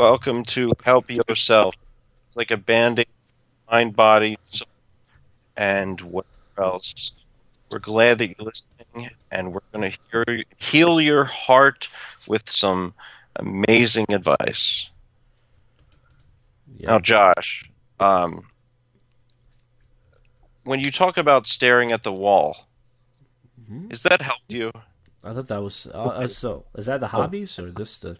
welcome to Help Yourself. It's like a band-aid, mind, body, soul, and what else. We're glad that you're listening, and we're going to heal your heart with some amazing advice. Now, Josh, um, when you talk about staring at the wall, Mhm. is that helped you? I thought that was uh, uh, so. Is that the hobbies or just the?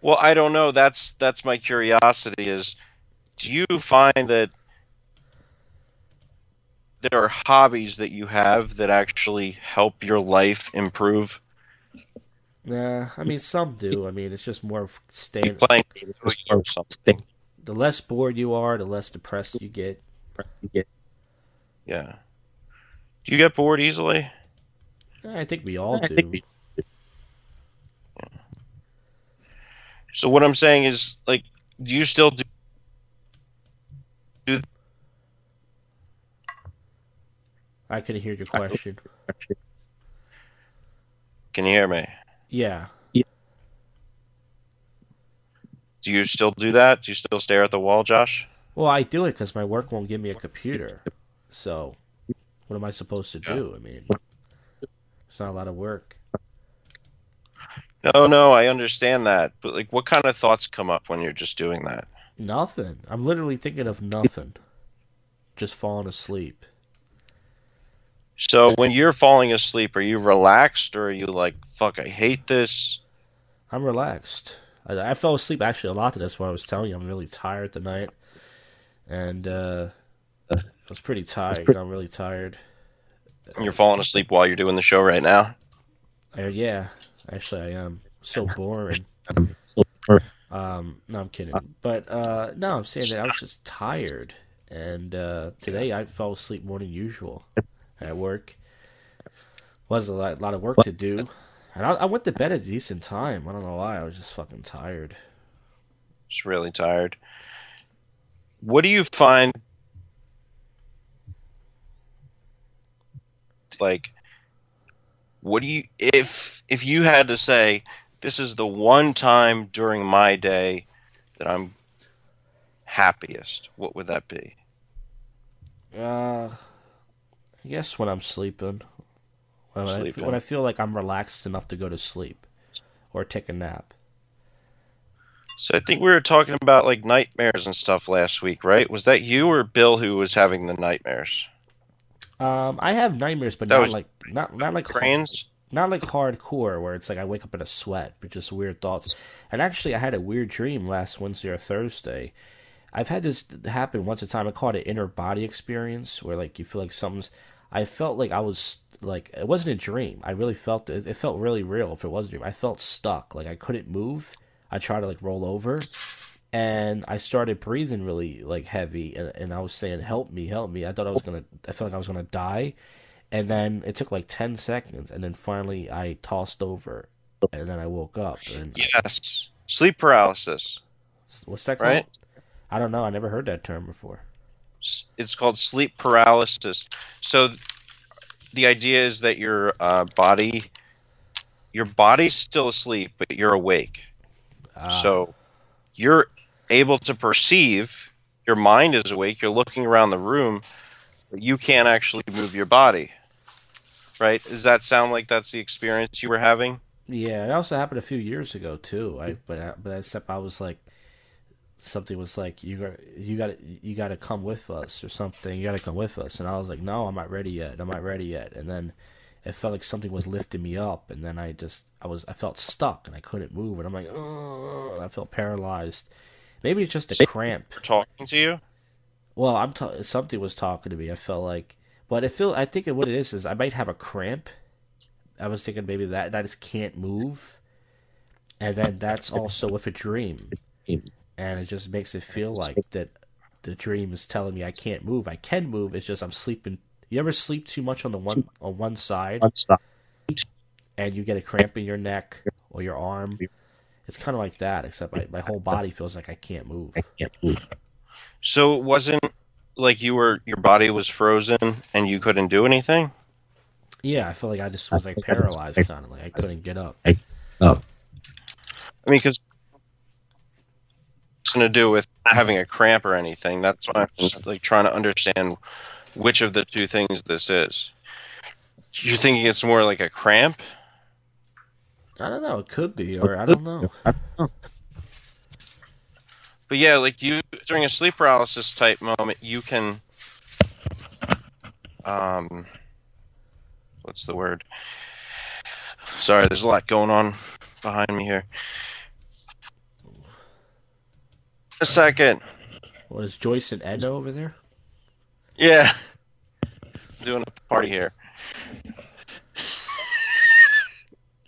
Well, I don't know. That's that's my curiosity. Is do you find that there are hobbies that you have that actually help your life improve? Nah, I mean some do. I mean it's just more of You staying. playing or something? The less bored you are, the less depressed you get. Yeah. Do you get bored easily? I think we all do. So what I'm saying is, like, do you still do? I can hear your question. Can you hear me? Yeah, Do you still do that? Do you still stare at the wall, Josh? well I do it because my work won't give me a computer. So, what am I supposed to do? I mean, it's not a lot of work. No, no, I understand that, but like, what kind of thoughts come up when you're just doing that? Nothing. I'm literally thinking of nothing. Just falling asleep. So when you're falling asleep, are you relaxed or are you like, fuck, I hate this? I'm relaxed. I, I fell asleep actually a lot today. That's why I was telling you I'm really tired tonight, and uh, I was pretty tired. I'm really tired. And you're falling asleep while you're doing the show right now? Uh, yeah, actually I am. So boring. Um, no, I'm kidding. But uh, no, I'm saying that I was just tired, and uh, today I fell asleep more than usual at work. Was a lot, lot of work to do, and I, I went to bed at a decent time. I don't know why. I was just fucking tired. Just really tired. What do you find like what do you if if you had to say this is the one time during my day that I'm happiest, what would that be? Uh, I guess when I'm sleeping, when, I, Sleeping. when I feel like I'm relaxed enough to go to sleep or take a nap. So I think we were talking about like nightmares and stuff last week, right? Was that you or Bill who was having the nightmares? Um, I have nightmares, but That not like not not like Cranes? not like hardcore where it's like I wake up in a sweat, but just weird thoughts. And actually, I had a weird dream last Wednesday or Thursday. I've had this happen once a time. I call it an inner body experience, where like you feel like something's. I felt like I was like it wasn't a dream. I really felt it. It felt really real. If it was a dream, I felt stuck. Like I couldn't move. I tried to like roll over, and I started breathing really like heavy, and, and I was saying, "Help me, help me." I thought I was gonna. I felt like I was gonna die, and then it took like ten seconds, and then finally I tossed over, and then I woke up. And Yes. Sleep paralysis. what's that called? Right. I don't know. I never heard that term before. It's called sleep paralysis. So the idea is that your uh, body your body's still asleep, but you're awake. Ah, So you're able to perceive, your mind is awake, you're looking around the room, but you can't actually move your body. Right? Does that sound like that's the experience you were having? yeah, it also happened a few years ago too. I but I- but except I was like, something was like you got you got you got to come with us or something. You got to come with us, and I was like, no, I'm not ready yet. I'm not ready yet. And then it felt like something was lifting me up, and then I just I was I felt stuck and I couldn't move, and I'm like, oh, I felt paralyzed. Maybe it's just a cramp. Talking to you? Well, I'm ta- something was talking to me. I felt like, but it feel I think what it is is I might have a cramp. I was thinking maybe that and I just can't move, and then that's also with a dream, and it just makes it feel like that the dream is telling me I can't move. I can move. It's just I'm sleeping. You ever sleep too much on the one on one side, and you get a cramp in your neck or your arm? It's kind of like that, except my, my whole body feels like I can't move. I can't move. So it wasn't like you were your body was frozen and you couldn't do anything? Yeah, I feel like I just was like paralyzed, kind of like I couldn't get up. I oh. mean, because nothing to do with having a cramp or anything. That's why I'm just like trying to understand which of the two things this is. You're thinking it's more like a cramp? I don't know. It could be, or I don't know. But yeah, like you during a sleep paralysis type moment, you can um what's the word? Sorry, there's a lot going on behind me here. A second. What is Joyce and Edna over there? Yeah. doing a party here.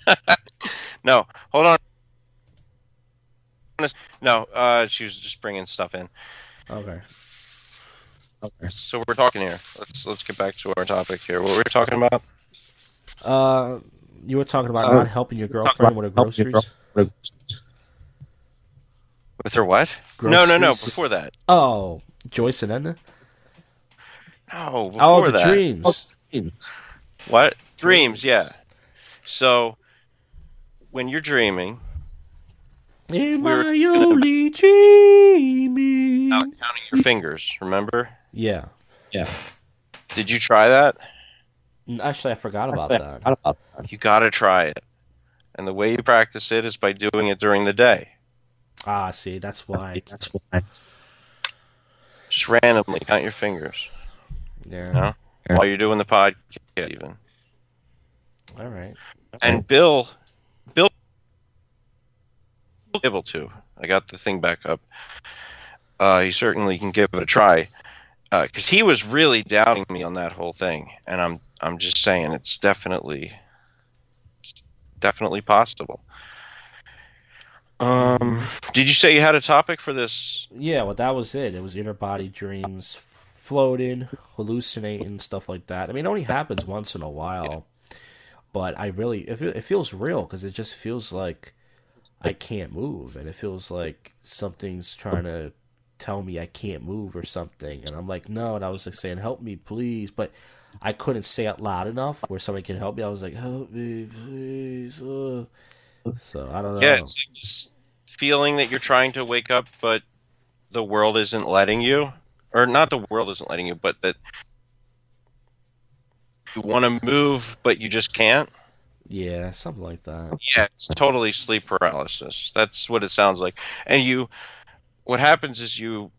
no, hold on. No, uh, she was just bringing stuff in. Okay. Okay. So we're talking here. Let's let's get back to our topic here. What were we talking about? Uh, you were talking about uh, not helping your girlfriend with her groceries. With her what? Groceries? No, no, no. Before that. Oh, Joyce and Edna. No, before oh, the that. dreams. What dreams? Yeah. So, when you're dreaming, Am we I only dreaming? Out counting your fingers. Remember? Yeah. Yeah. Did you try that? Actually, I forgot about that. You got to try it, and the way you practice it is by doing it during the day. Ah, see, that's why. That's why. Just randomly count your fingers. Yeah. You know? While you're doing the podcast, even. All right. And Bill, Bill, able to. I got the thing back up. Uh, he certainly can give it a try, because uh, he was really doubting me on that whole thing, and I'm I'm just saying it's definitely, it's definitely possible. Um, did you say you had a topic for this? Yeah, well, that was it. It was inner body dreams, floating, hallucinating, stuff like that. I mean, it only happens once in a while, but I really it, it feels real because it just feels like I can't move, and it feels like something's trying to tell me I can't move or something, and I'm like, no, and I was like saying, help me, please, but I couldn't say it loud enough where somebody can help me. I was like, help me, please. So I don't know. Yeah, it's feeling that you're trying to wake up, but the world isn't letting you, or not the world isn't letting you, but that you want to move, but you just can't. Yeah, something like that. Yeah, it's totally sleep paralysis. That's what it sounds like. And you, what happens is you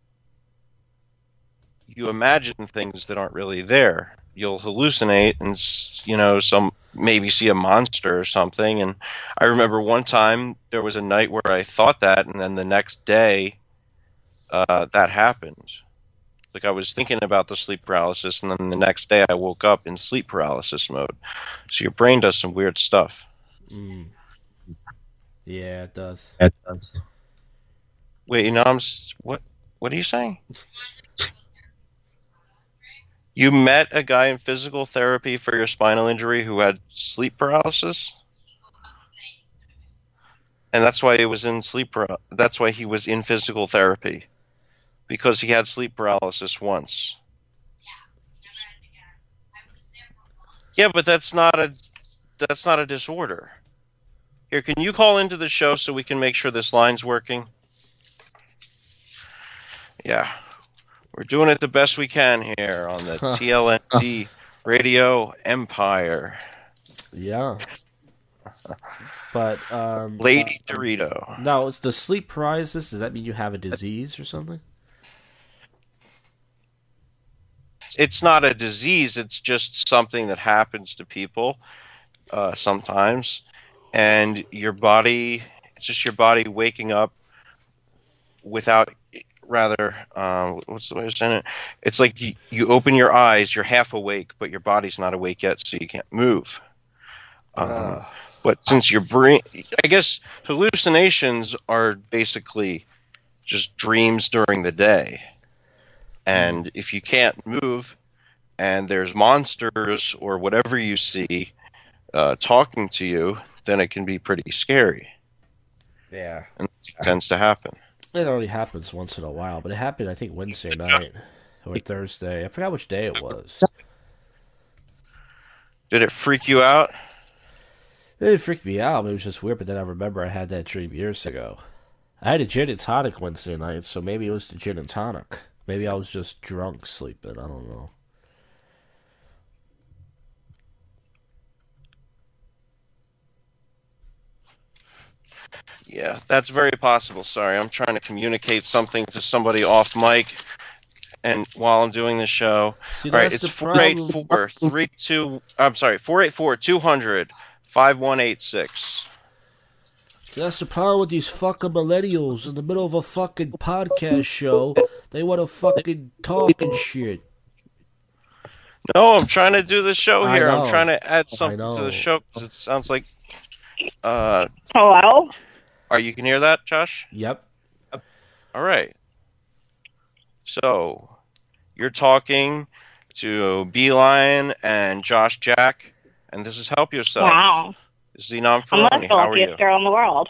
you imagine things that aren't really there. You'll hallucinate and you know some maybe see a monster or something. And I remember one time there was a night where I thought that, and then the next day uh, that happened. Like I was thinking about the sleep paralysis, and then the next day I woke up in sleep paralysis mode. So your brain does some weird stuff. Mm. Yeah, it does. It does. Wait, you know, I'm what? What are you saying? You met a guy in physical therapy for your spinal injury who had sleep paralysis? And that's why he was in sleep that's why he was in physical therapy. Because he had sleep paralysis once. Yeah, but that's not a that's not a disorder. Here, can you call into the show so we can make sure this line's working? Yeah. We're doing it the best we can here on the TLNT Radio Empire. Yeah. But um Lady Dorito. Now, it's the sleep paralysis. Does that mean you have a disease or something? It's not a disease. It's just something that happens to people uh, sometimes, and your body. It's just your body waking up without rather uh, what's the way of saying it? It's like you, you open your eyes, you're half awake, but your body's not awake yet, so you can't move. Uh, but since your brain, I guess hallucinations are basically just dreams during the day, and if you can't move, and there's monsters or whatever you see uh, talking to you, then it can be pretty scary. Yeah, and it tends to happen. It only happens once in a while, but it happened I think Wednesday night or Thursday. I forgot which day it was. Did it freak you out? It didn't freak me out. It was just weird. But then I remember I had that dream years ago, I had a gin and tonic Wednesday night, so maybe it was the gin and tonic. Maybe I was just drunk sleeping. I don't know. Yeah, that's very possible. Sorry, I'm trying to communicate something to somebody off mic, and while I'm doing the show. See, All right, it's the problem. 484 32 I'm sorry, 484 200 5186. That's the problem with these fucking millennials in the middle of a fucking podcast show. They want to fucking talk and shit. No, I'm trying to do the show I here. I'm trying to add something to know. the show 'cause it sounds like uh Hello? are you can hear that, Josh? Yep. All right. So, you're talking to Beeline and Josh Jack, and this is Help Yourself. Wow. This is Enom I'm the Filoni. How are you? girl in the world.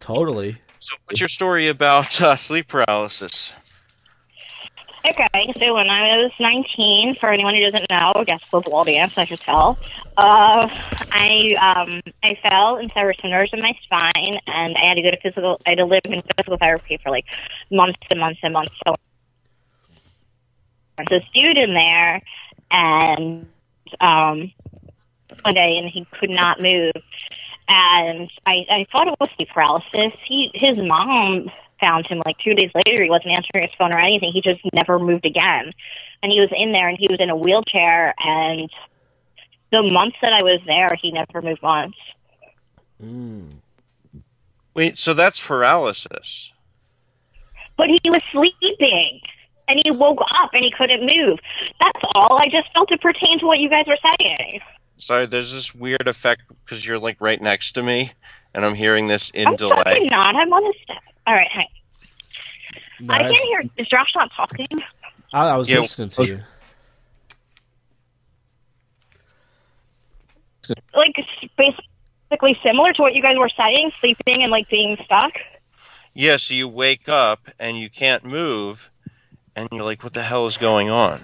Totally. So, what's your story about uh, sleep paralysis? Okay, so when I was 19, for anyone who doesn't know, I guess the audience, I should tell, uh, I um, I fell and severed some nerves in my spine, and I had to go to physical. I had to live in physical therapy for like months and months and months. So there's this dude in there, and um, one day, and he could not move, and I I thought it was sleep paralysis. He his mom found him like two days later. He wasn't answering his phone or anything. He just never moved again. And he was in there and he was in a wheelchair. And the months that I was there, he never moved once. Mm. Wait, so that's paralysis. But he was sleeping. And he woke up and he couldn't move. That's all. I just felt it pertained to what you guys were saying. Sorry, there's this weird effect because you're like right next to me, and I'm hearing this in I'm delay. fucking not. I'm on the step. All right, hang. No, I can't hear. Is Josh not talking? I, I was Yeah. listening to you. Like, basically similar to what you guys were saying, sleeping and like being stuck. Yeah, so you wake up and you can't move, and you're like, "What the hell is going on?"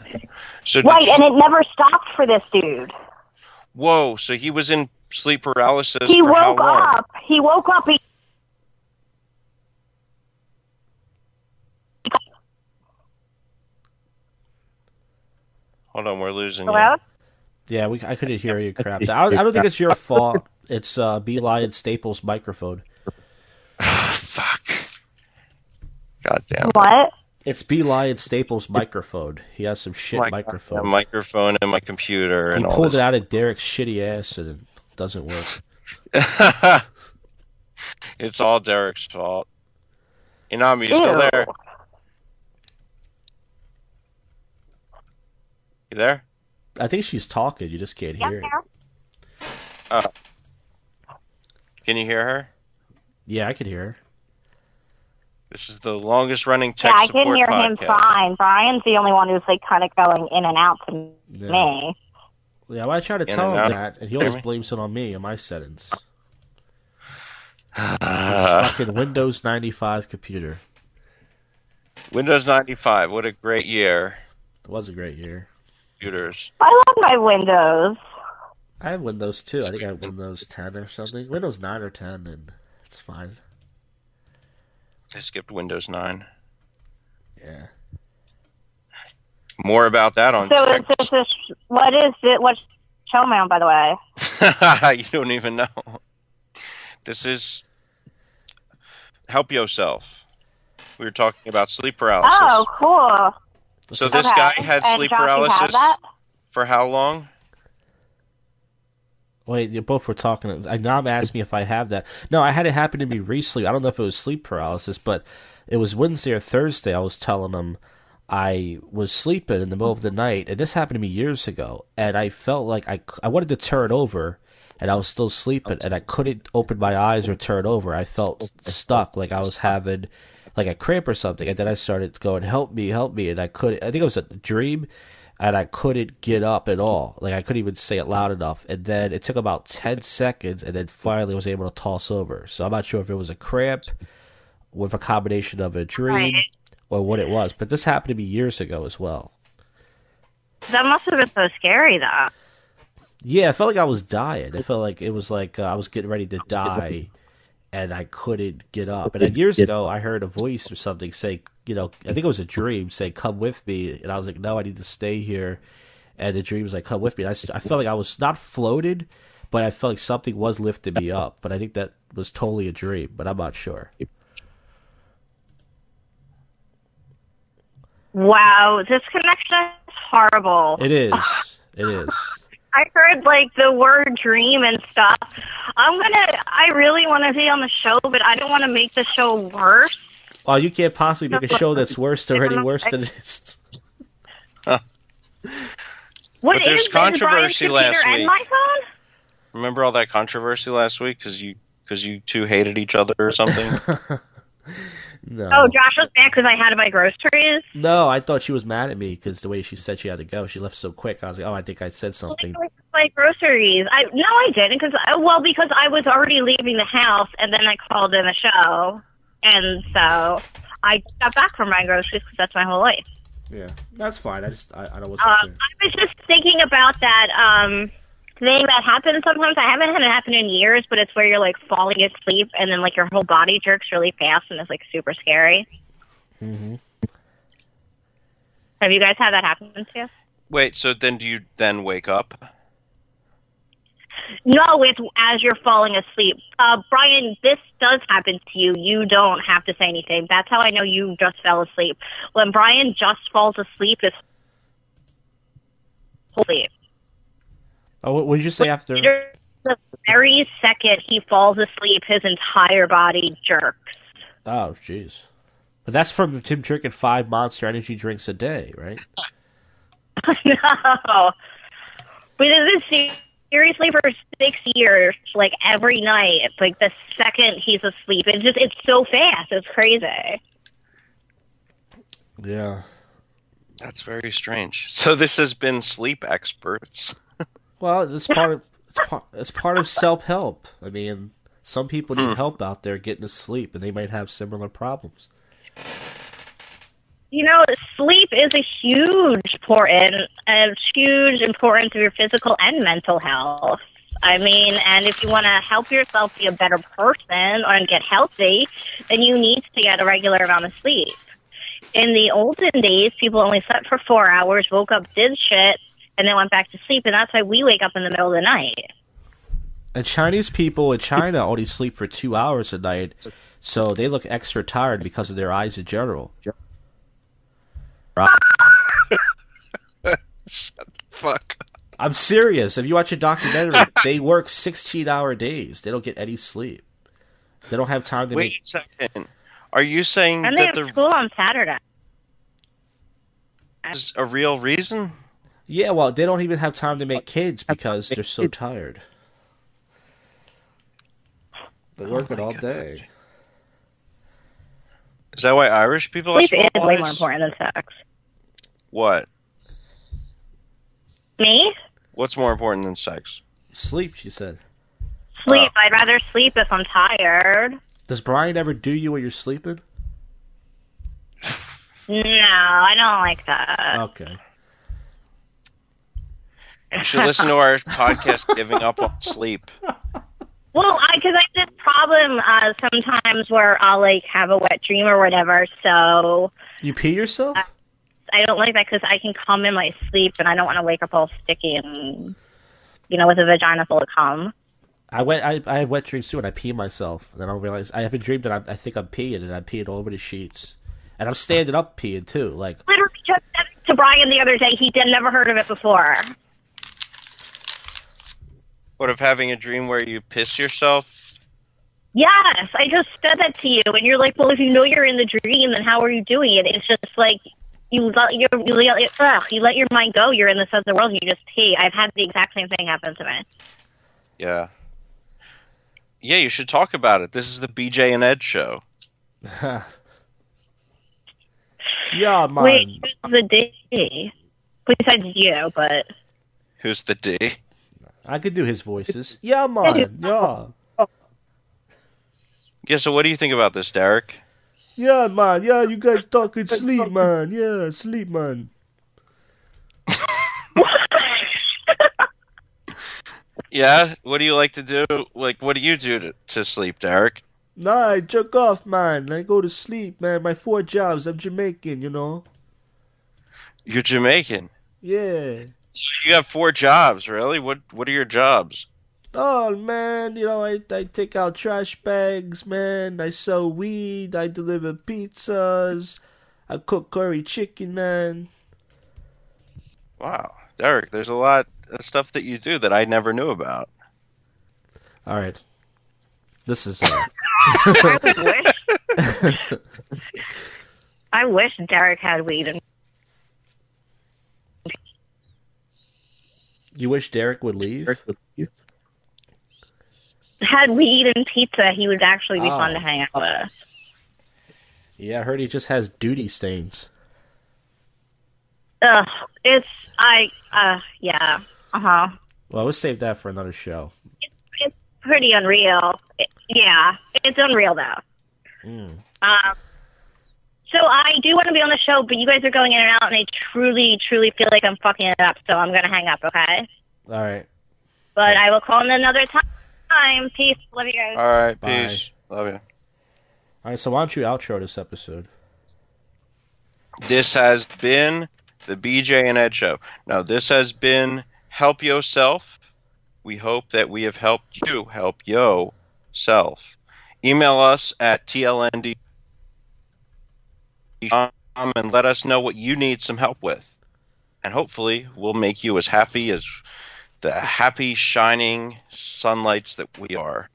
So did Right, you- and it never stopped for this dude. Whoa, so he was in sleep paralysis He for how woke long? up. He woke up. He, Hold on, we're losing hello? Yeah, we, I couldn't hear you crap. I don't, I don't think it's your fault. It's uh, Beeline Staples microphone. Fuck. God damn. What? It's Beeline Staples microphone. He has some shit My microphone. goddamn microphone and my computer he and all pulled it out of Derek's shitty ass and it doesn't work. it's all Derek's fault. Inami, you still there? You there? I think she's talking. You just can't hear it. yeah. Can you hear her? Yeah, I could hear her. This is the longest running tech Yeah, I can hear him fine. Brian's the only one who's like kind of going in and out to Yeah. me. Yeah, well, I try to In tell him out. that, and he always blames it on me and my settings. Uh, Fucking Windows 95 computer. Windows 95, what a great year. It was a great year. Computers. I love my Windows. I have Windows too. I think I have Windows 10 or something. Windows 9 or 10, and it's fine. They skipped Windows 9. Yeah. More about that on So is tech. this, this what is it? What's Showman, by the way? you don't even know. This is help yourself. We were talking about sleep paralysis. Oh, cool. so this okay. guy had and sleep Josh, you have paralysis that? for how long? Wait, you both were talking. I Nam asked me if I have that. No, I had it happen to me recently. I don't know if it was sleep paralysis, but it was Wednesday or Thursday. I was telling him I was sleeping in the middle of the night, and this happened to me years ago. And I felt like I, I wanted to turn over, and I was still sleeping, and I couldn't open my eyes or turn over. I felt stuck, like I was having like a cramp or something. And then I started going, "Help me, help me!" And I couldn't. I think it was a dream and I couldn't get up at all. Like I couldn't even say it loud enough. And then it took about ten seconds, and then finally I was able to toss over. So I'm not sure if it was a cramp with a combination of a dream Right. or what it was. But this happened to me years ago as well. That must have been so scary, though. Yeah, I felt like I was dying. I felt like it was like uh, I was getting ready to die, and I couldn't get up. And years ago, I heard a voice or something say, you know, I think it was a dream, say, "Come with me," and I was like, "No, I need to stay here." And the dream was like, "Come with me." And I felt like I was not floated, but I felt like something was lifting me up. But I think that was totally a dream, but I'm not sure. Wow, this connection is horrible. It is. It is. I heard like the word dream and stuff. I'm gonna. I really want to be on the show, but I don't want to make the show worse. Well, you can't possibly make a show that's worse already worse than it is. What But there's is- is Brian's controversy last computer and week. my phone? Remember all that controversy last week because you because you two hated each other or something? No. Oh, Josh was mad because I had to buy groceries. No, I thought she was mad at me because the way she said she had to go, she left so quick. I was like, oh, I think I said something. Like groceries. I no, I didn't because well because I was already leaving the house and then I called in the show, and so I got back from buying groceries because that's my whole life. Yeah, that's fine. I just, I, I don't Um, I was just thinking about that um thing that happens sometimes. I haven't had it happen in years, but it's where you're like falling asleep and then like your whole body jerks really fast and it's like super scary. hmm Have you guys had that happen to you? Wait, so then do you then wake up? No, it's as you're falling asleep. Uh, Brian, this does happen to you. You don't have to say anything. That's how I know you just fell asleep. When Brian just falls asleep, it's holy. Oh, what what did you say after? The very second he falls asleep, his entire body jerks. Oh, jeez. But that's from Tim drinking five Monster Energy drinks a day, right? no. We did this seriously for six years, like every night. Like the second he's asleep. It's just it's so fast. It's crazy. Yeah. That's very strange. So this has been sleep experts. Well, it's part of it's part, it's part of self help. I mean, some people need hmm. help out there getting to sleep, and they might have similar problems. You know, sleep is a huge important, a huge importance of your physical and mental health. I mean, and if you want to help yourself be a better person or get healthy, then you need to get a regular amount of sleep. In the olden days, people only slept for four hours, woke up, did shit, and then went back to sleep, and that's why we wake up in the middle of the night. And Chinese people in China only sleep for two hours a night, so they look extra tired because of their eyes in general. Fuck. I'm serious. If you watch a documentary, they work 16 hour days. They don't get any sleep. They don't have time to Wait make. a second. Are you saying And they that have the school on Saturday. is a real reason? Yeah, well, they don't even have time to make kids because they're so tired. They're Oh working my all God. day. Is that why Irish people are Sleep so is way more important than sex. What? Me? What's more important than sex? Sleep, she said. Sleep. Oh. I'd rather sleep if I'm tired. Does Brian ever do you when you're sleeping? No, I don't like that. Okay. You should listen to our podcast, "Giving Up on Sleep." Well, I because I have this problem uh, sometimes where I'll like have a wet dream or whatever, so You pee yourself? I don't like that because I can come in my sleep and I don't want to wake up all sticky and you know with a vagina full of cum. I went. I, I have wet dreams too, and I pee myself. And then I realize I have a dream that I, I think I'm peeing, and I'm peeing all over the sheets, and I'm standing up peeing too. Like Literally just said to Brian the other day. He did never heard of it before. What of having a dream where you piss yourself? Yes, I just said that to you, and you're like, "Well, if you know you're in the dream, then how are you doing it?" It's just like you let your you let, ugh, you let your mind go. You're in this other world. And you just pee. I've had the exact same thing happen to me. Yeah. Yeah, you should talk about it. This is the BJ and Ed show. yeah, man. Wait, who's the D? Besides you, but Who's the D? I could do his voices. Yeah, man. Yeah. Yeah, so what do you think about this, Derek? Yeah, man. Yeah, you guys talking sleep, man. Yeah, sleep, man. Yeah, what do you like to do? Like, what do you do to, to sleep, Derek? Nah, I jerk off, man. I go to sleep, man. My four jobs. I'm Jamaican, you know. You're Jamaican. Yeah. So you have four jobs, really? What What are your jobs? Oh man, you know I I take out trash bags, man. I sell weed. I deliver pizzas. I cook curry chicken, man. Wow, Derek, there's a lot of stuff that you do that I never knew about. All right, this is. Uh, I wish. I wish Derek had weed and you wish Derek would leave? Eric with you. had we eaten pizza. He would actually be Oh. fun to hang out with. Yeah, I heard he just has duty stains. Ugh, it's I. Uh, yeah. Uh huh. Well, we'll save that for another show. It's pretty unreal. It- yeah, it's unreal though. Mm. Um, so I do want to be on the show, but you guys are going in and out, and I truly, truly feel like I'm fucking it up. So I'm gonna hang up, okay? All right. But I will call in another time. Peace. Love you guys. All right, Bye. peace. Love you. All right. So why don't you outro this episode? This has been the BJ and Ed show. Now, this has been Help Yourself. We hope that we have helped you help yourself. Email us at tlnd and let us know what you need some help with. And hopefully, we'll make you as happy as the happy, shining sunlights that we are.